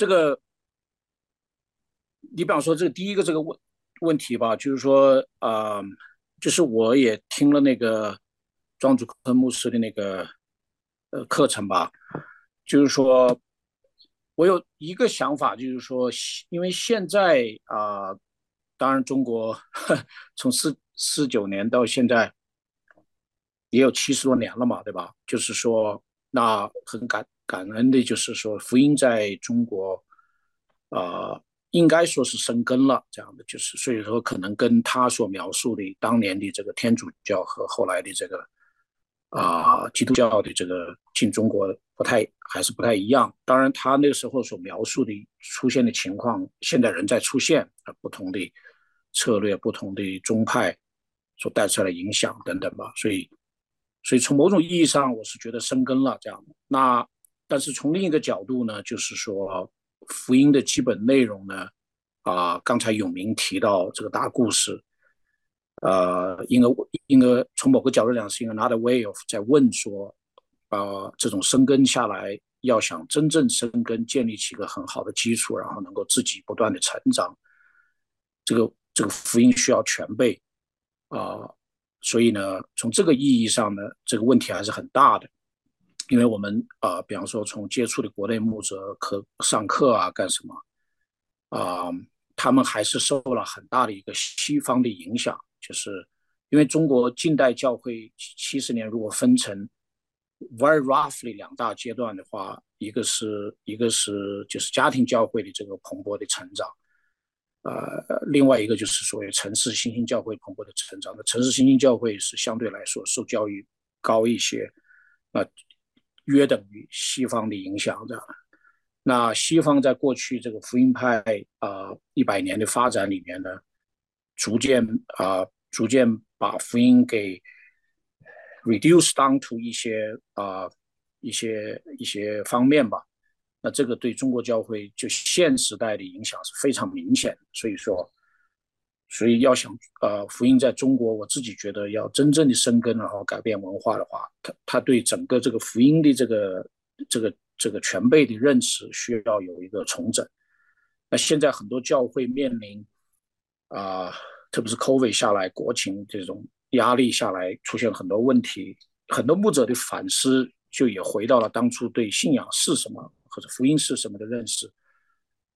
这个，你比方说这个第一个这个问问题吧，就是说啊，就是我也听了那个庄主克牧师的那个呃课程吧，就是说我有一个想法，就是说，因为现在啊，当然中国从四四九年到现在也有七十多年了嘛，对吧？就是说，那很感。感恩的就是说，福音在中国，啊，应该说是生根了。这样的就是，所以说可能跟他所描述的当年的这个天主教和后来的这个啊基督教的这个进中国不太还是不太一样。当然，他那个时候所描述的出现的情况，现在仍在出现啊，不同的策略、不同的宗派所带出来的影响等等吧。所以，所以从某种意义上，我是觉得生根了这样的。那。但是从另一个角度呢，就是说福音的基本内容呢，啊，刚才永明提到这个大故事，呃，应该应该从某个角度讲是 another way of 在问说，啊，这种生根下来，要想真正生根，建立起一个很好的基础，然后能够自己不断的成长，这个这个福音需要全备，啊，所以呢，从这个意义上呢，这个问题还是很大的。因为我们啊，比方说从接触的国内牧者课上课啊，干什么啊，他们还是受了很大的一个西方的影响。就是因为中国近代教会七十年，如果分成 very roughly 两大阶段的话，一个是一个是就是家庭教会的这个蓬勃的成长，呃，另外一个就是所谓城市新兴教会蓬勃的成长。那城市新兴教会是相对来说受教育高一些，那。约等于西方的影响的。那西方在过去这个福音派啊一百年的发展里面呢，逐渐啊逐渐把福音给 reduce down to 一些啊一些一些方面吧。那这个对中国教会就现时代的影响是非常明显的。所以说。所以要想呃福音在中国，我自己觉得要真正的生根，然后改变文化的话，他他对整个这个福音的这个这个这个全备的认识需要有一个重整。那现在很多教会面临啊，特别是 COVID 下来，国情这种压力下来，出现很多问题，很多牧者的反思就也回到了当初对信仰是什么或者福音是什么的认识，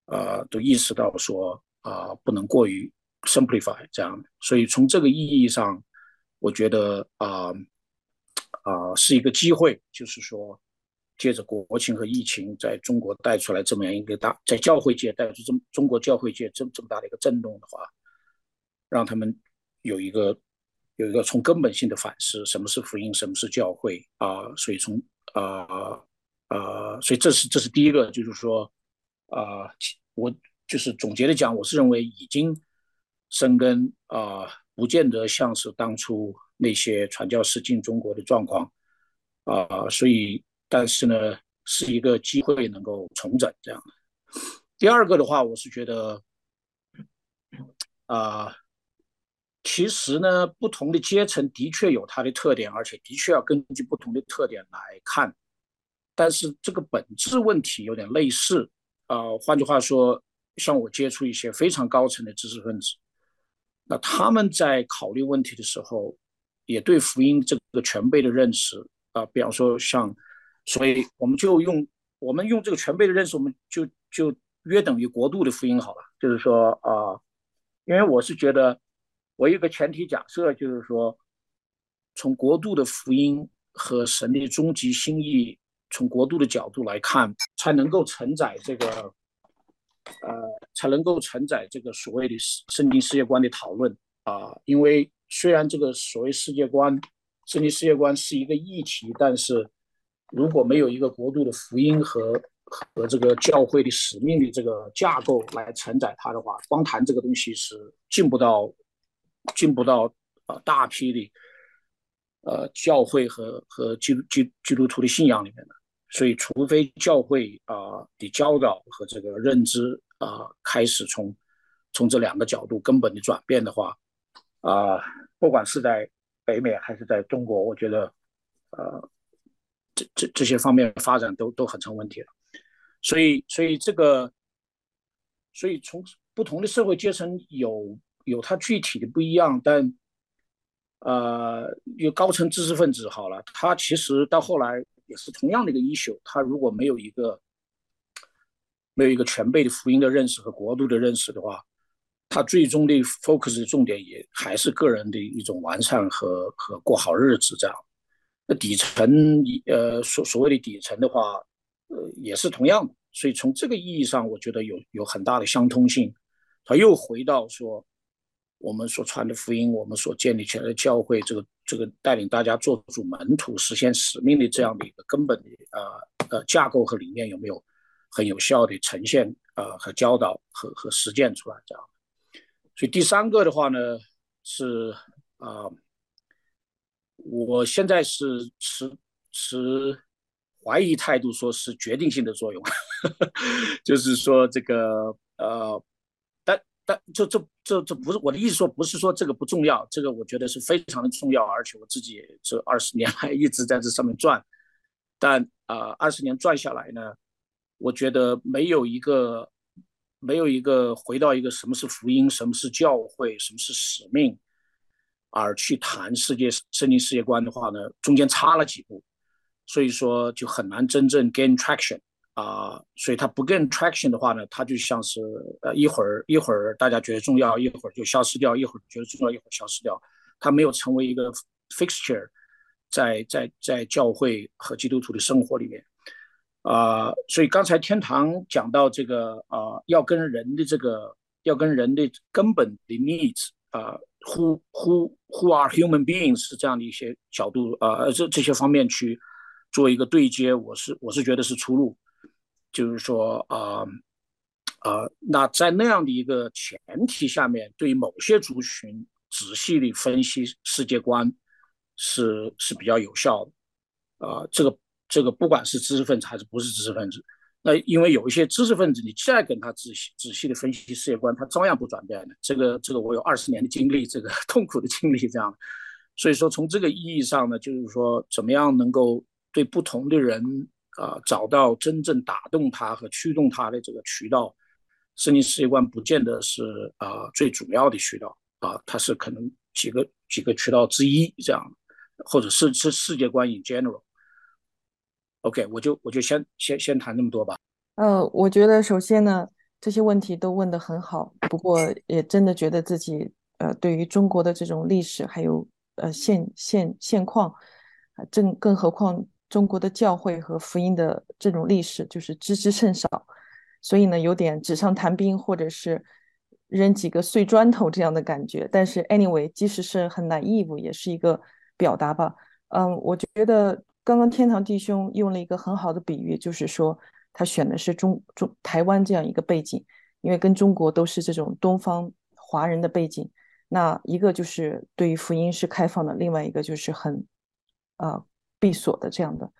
呃，都意识到说啊，不能过于。Simplify 这样的，所以从这个意义上，我觉得啊啊是一个机会，就是说，借着国情和疫情在中国带出来这么样一个大，在教会界带出这么中国教会界这这么大的一个震动的话，让他们有一个有一个从根本性的反思，什么是福音，什么是教会啊？所以从啊啊，所以这是这是第一个，就是说啊，我就是总结的讲，我是认为已经。生根啊，不见得像是当初那些传教士进中国的状况啊，所以，但是呢，是一个机会能够重整这样。第二个的话，我是觉得啊，其实呢，不同的阶层的确有它的特点，而且的确要根据不同的特点来看，但是这个本质问题有点类似啊。换句话说，像我接触一些非常高层的知识分子。那他们在考虑问题的时候，也对福音这个全备的认识啊，比方说像，所以我们就用我们用这个全备的认识，我们就就约等于国度的福音好了。就是说啊，因为我是觉得，我有个前提假设，就是说，从国度的福音和神的终极心意，从国度的角度来看，才能够承载这个。呃，才能够承载这个所谓的圣经世界观的讨论啊。因为虽然这个所谓世界观、圣经世界观是一个议题，但是如果没有一个国度的福音和和这个教会的使命的这个架构来承载它的话，光谈这个东西是进不到进不到呃大批的呃教会和和基督基基督徒的信仰里面的。所以，除非教会啊的教导和这个认知啊开始从从这两个角度根本的转变的话，啊，不管是在北美还是在中国，我觉得，呃，这这这些方面发展都都很成问题了。所以，所以这个，所以从不同的社会阶层有有它具体的不一样，但呃，有高层知识分子好了，他其实到后来也是同样的一个 issue，他如果没有一个没有一个全备的福音的认识和国度的认识的话，他最终的 focus 的重点也还是个人的一种完善和和过好日子这样。那底层呃所所谓的底层的话。呃，也是同样的，所以从这个意义上，我觉得有有很大的相通性。他又回到说，我们所传的福音，我们所建立起来的教会，这个这个带领大家做主门徒、实现使命的这样的一个根本的呃呃架构和理念，有没有很有效的呈现呃和教导和和实践出来这样？所以第三个的话呢，是啊，我现在是持持。怀疑态度说是决定性的作用，就是说这个呃，但这这这这不是我的意思，说不是说这个不重要，这个我觉得是非常的重要，而且我自己这二十年来一直在这上面转，但啊二十年转下来呢，我觉得没有一个没有一个回到一个什么是福音，什么是教会，什么是使命，而去谈世界圣经世界观的话呢，中间差了几步。所以说就很难真正 gain traction 啊，所以它不 gain traction 的话呢，它就像是呃一会儿一会儿大家觉得重要，一会儿就消失掉，一会儿觉得重要，一会儿消失掉，它没有成为一个 fixture 在在在教会和基督徒的生活里面啊。所以刚才天堂讲到这个啊，要跟人的这个要跟人的根本的 needs 啊，who who who are human beings 是这样的一些角度啊，这这些方面去。做一个对接，我是我是觉得是出路，就是说啊啊，那在那样的一个前提下面，对某些族群仔细的分析世界观是是比较有效的啊。这个这个不管是知识分子还是不是知识分子，那因为有一些知识分子，你再跟他仔细仔细的分析世界观，他照样不转变的。这个这个我有二十年的经历，这个 痛苦的经历这样。所以说从这个意义上呢，就是说怎么样能够。对不同的人啊，找到真正打动他和驱动他的这个渠道，圣经世界观不见得是啊最主要的渠道啊，它是可能几个几个渠道之一这样，或者是是世界观 in general。OK，我就我就先先先谈这么多吧。呃，我觉得首先呢，这些问题都问得很好，不过也真的觉得自己呃对于中国的这种历史还有呃现现现况啊，正更何况。中国的教会和福音的这种历史就是知之甚少，所以呢，有点纸上谈兵，或者是扔几个碎砖头这样的感觉。但是，anyway，即使是很 naive，也是一个表达吧。嗯，我觉得刚刚天堂弟兄用了一个很好的比喻，就是说他选的是中中台湾这样一个背景，因为跟中国都是这种东方华人的背景。那一个就是对于福音是开放的，另外一个就是很啊。闭锁的这样的，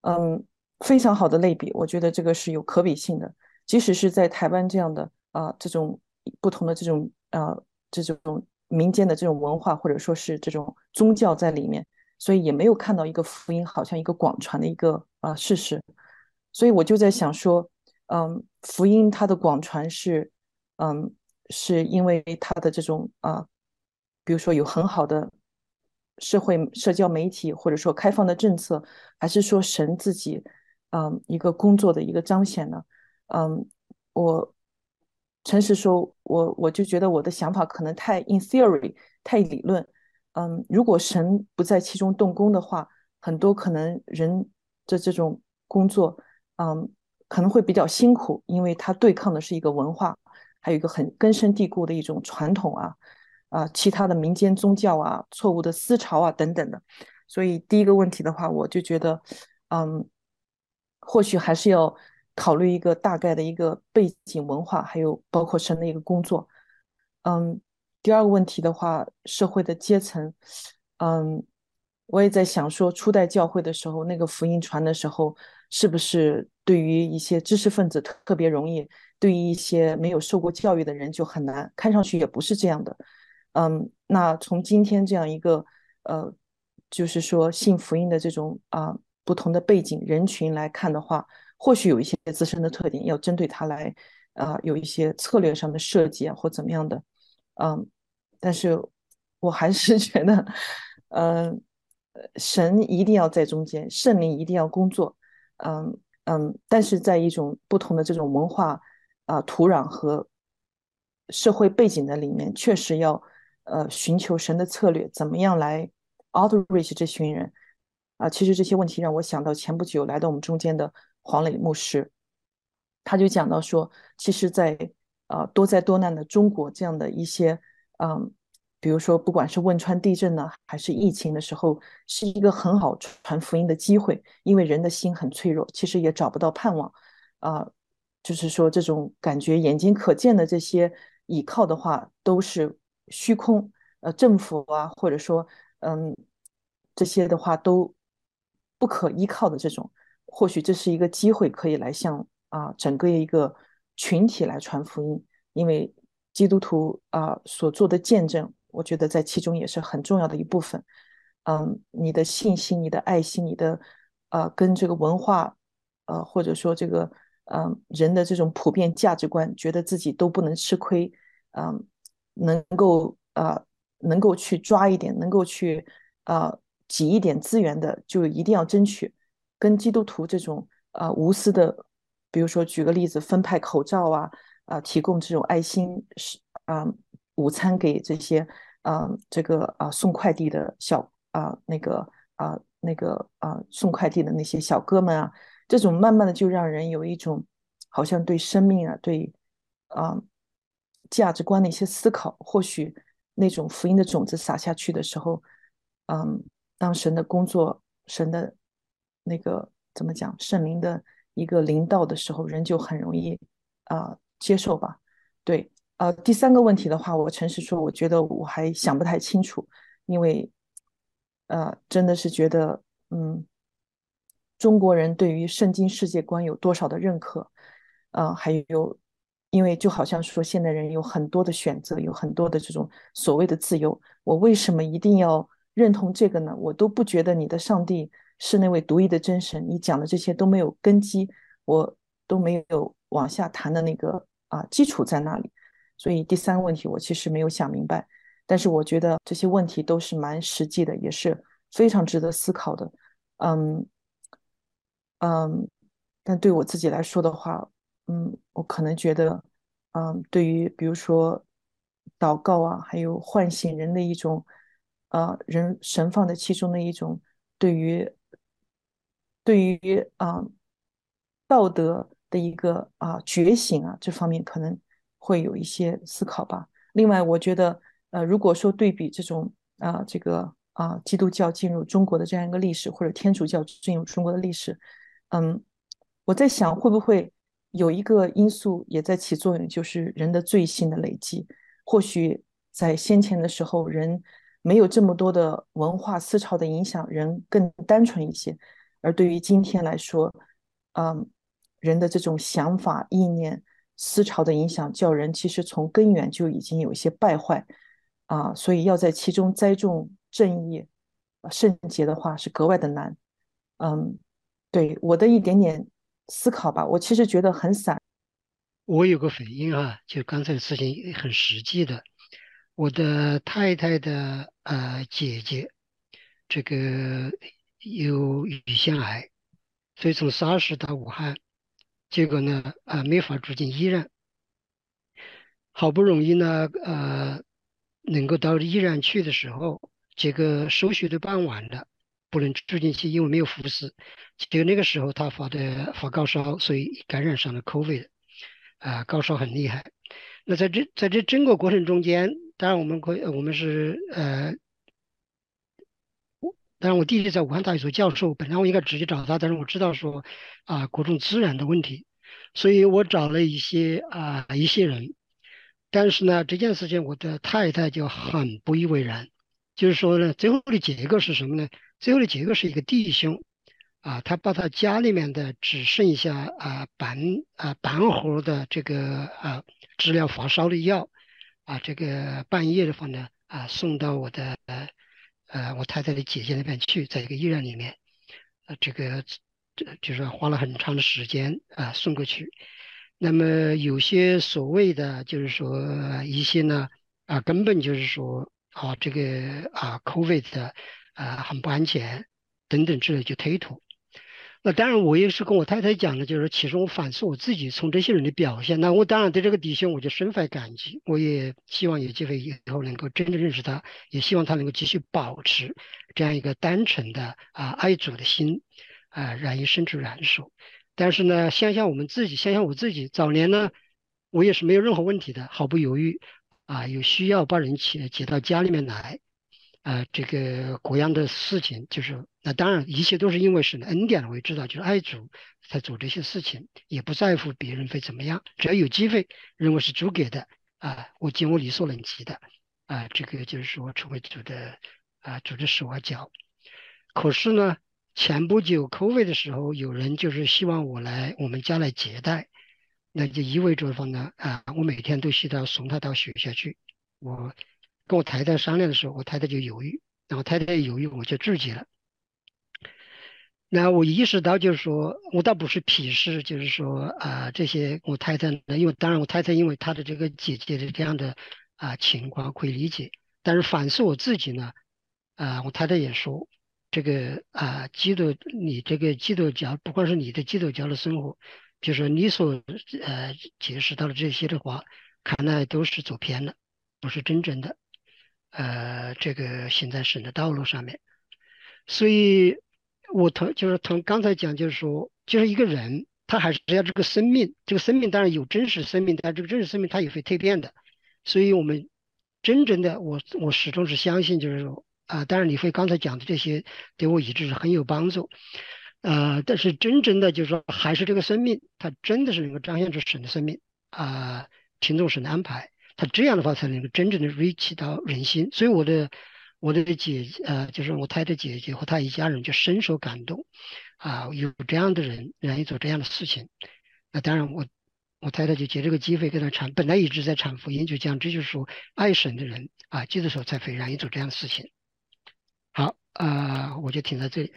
嗯，非常好的类比，我觉得这个是有可比性的。即使是在台湾这样的啊，这种不同的这种啊，这种民间的这种文化，或者说是这种宗教在里面，所以也没有看到一个福音好像一个广传的一个啊事实。所以我就在想说，嗯，福音它的广传是，嗯，是因为它的这种啊，比如说有很好的。社会社交媒体，或者说开放的政策，还是说神自己，嗯，一个工作的一个彰显呢？嗯，我诚实说，我我就觉得我的想法可能太 in theory，太理论。嗯，如果神不在其中动工的话，很多可能人的这种工作，嗯，可能会比较辛苦，因为他对抗的是一个文化，还有一个很根深蒂固的一种传统啊。啊，其他的民间宗教啊，错误的思潮啊，等等的，所以第一个问题的话，我就觉得，嗯，或许还是要考虑一个大概的一个背景文化，还有包括神的一个工作。嗯，第二个问题的话，社会的阶层，嗯，我也在想说，初代教会的时候，那个福音传的时候，是不是对于一些知识分子特别容易，对于一些没有受过教育的人就很难？看上去也不是这样的。嗯，那从今天这样一个呃，就是说信福音的这种啊不同的背景人群来看的话，或许有一些自身的特点，要针对它来啊、有一些策略上的设计啊，或怎么样的，嗯，但是我还是 觉得，嗯、神一定要在中间，圣灵一定要工作，嗯嗯，但是在一种不同的这种文化啊、土壤和社会背景的里面，确实要呃寻求神的策略，怎么样来 outreach 这群人。啊、其实这些问题让我想到前不久来到我们中间的黄磊牧师，他就讲到说，其实在，呃多灾多难的中国这样的一些，嗯，比如说不管是汶川地震呢，还是疫情的时候，是一个很好传福音的机会，因为人的心很脆弱，其实也找不到盼望，啊、就是说这种感觉眼睛可见的这些倚靠的话，都是虚空，呃，政府啊，或者说，嗯，这些的话都不可依靠的这种。或许这是一个机会，可以来向啊整个一个群体来传福音，因为基督徒啊所做的见证，我觉得在其中也是很重要的一部分。嗯，你的信心、你的爱心、你的呃跟这个文化呃或者说这个嗯人的这种普遍价值观，觉得自己都不能吃亏，嗯，能够啊能够去抓一点，能够去啊挤一点资源的，就一定要争取。跟基督徒这种啊无私的，比如说举个例子，分派口罩啊啊，提供这种爱心是啊午餐给这些啊这个啊送快递的小啊那个啊那个啊送快递的那些小哥们啊，这种慢慢的就让人有一种好像对生命啊对啊价值观的一些思考，或许那种福音的种子撒下去的时候，嗯，当神的工作，神的那个怎么讲，圣灵的一个领导的时候，人就很容易啊、接受吧。对，呃，第三个问题的话，我诚实说，我觉得我还想不太清楚，因为呃，真的是觉得，嗯，中国人对于圣经世界观有多少的认可，呃，还有，因为就好像说现代人有很多的选择，有很多的这种所谓的自由，我为什么一定要认同这个呢？我都不觉得你的上帝是那位独一的真神，你讲的这些都没有根基，我都没有往下谈的那个啊基础在那里。所以第三个问题我其实没有想明白，但是我觉得这些问题都是蛮实际的，也是非常值得思考的。嗯嗯，但对我自己来说的话，嗯，我可能觉得，嗯，对于比如说祷告啊，还有唤醒人的一种，呃，人神放在其中的一种对于对于啊、道德的一个啊、觉醒啊这方面可能会有一些思考吧。另外，我觉得呃，如果说对比这种啊、这个啊、基督教进入中国的这样一个历史，或者天主教进入中国的历史，嗯，我在想会不会有一个因素也在起作用，就是人的罪性的累积。或许在先前的时候，人没有这么多的文化思潮的影响，人更单纯一些。而对于今天来说，嗯，人的这种想法、意念、思潮的影响，叫人其实从根源就已经有一些败坏啊，所以要在其中栽种正义、圣洁的话，是格外的难。嗯，对我的一点点思考吧，我其实觉得很散。我有个反应啊，就刚才的事情很实际的。我的太太的呃姐姐，这个有乳腺癌，所以从沙市到武汉，结果呢啊、没法住进医院，好不容易呢呃能够到医院去的时候，这个手续都办完了，不能住进去，因为没有护士。就那个时候他发的发高烧，所以感染上了 COVID。啊，高烧很厉害。那在这在这整个过程中间，当然我们可以，我们是呃，我当然我弟弟在武汉大学做教授，本来我应该直接找他，但是我知道说啊各种资源的问题，所以我找了一些啊一些人，但是呢这件事情我的太太就很不以为然，就是说呢最后的结果是什么呢？最后的结果是一个弟兄。啊，他把他家里面的只剩下啊半啊半盒的这个啊治疗发烧的药啊，这个半夜的话呢啊送到我的呃我太太的姐姐那边去，在一个医院里面，呃这个就是花了很长的时间啊送过去。那么有些所谓的就是说一些呢啊根本就是说啊这个啊 COVID 的啊很不安全等等之类就推脱。那当然，我也是跟我太太讲的，就是其实我反思我自己，从这些人的表现，那我当然对这个弟兄我就深怀感激，我也希望有机会以后能够真正认识他，也希望他能够继续保持这样一个单纯的啊爱主的心啊，然于生之燃手。但是呢，想想我们自己，想想我自己，早年呢，我也是没有任何问题的，毫不犹豫啊，有需要把人接接到家里面来。啊，这个各样的事情，就是那当然，一切都是因为是恩典，我也知道，就是爱主才做这些事情，也不在乎别人会怎么样，只要有机会，认为是主给的啊，我尽我力所能及的啊，这个就是说成为主的啊主的手和脚。可是呢，前不久 COVID 的时候，有人就是希望我来我们家来接待，那就意味着说呢啊，我每天都需要送他到学校去，我。跟我太太商量的时候，我太太就犹豫，然后太太犹豫，我就拒绝了。那我意识到，就是说我倒不是鄙视，就是说啊，这些我太太，因为当然我太太因为她的这个姐姐的这样的啊情况可以理解，但是反思我自己呢，啊，我太太也说，这个啊，基督你这个基督教，不管是你的基督教的生活，就是你所呃解释到的这些的话，看来都是走偏了，不是真正的。呃，这个行在神的道路上面，所以我同就是同刚才讲，就是说，就是一个人，他还是要这个生命，这个生命当然有真实生命，但这个真实生命它也会蜕变的。所以，我们真正的我，我始终是相信，就是说，啊，当然李飞刚才讲的这些对我一直是很有帮助，呃，但是真正的就是说，还是这个生命，它真的是能够彰显出神的生命啊，听从神的安排。他这样的话才能够真正的 reach 到人心，所以我的我的姐呃，就是我太太姐姐和她一家人就深受感动，啊，有这样的人愿意做这样的事情，那当然我我太太就借这个机会跟他传，本来一直在传福音，就讲这就是说爱神的人啊，这个时候才会愿意做这样的事情。好啊，我就停在这里。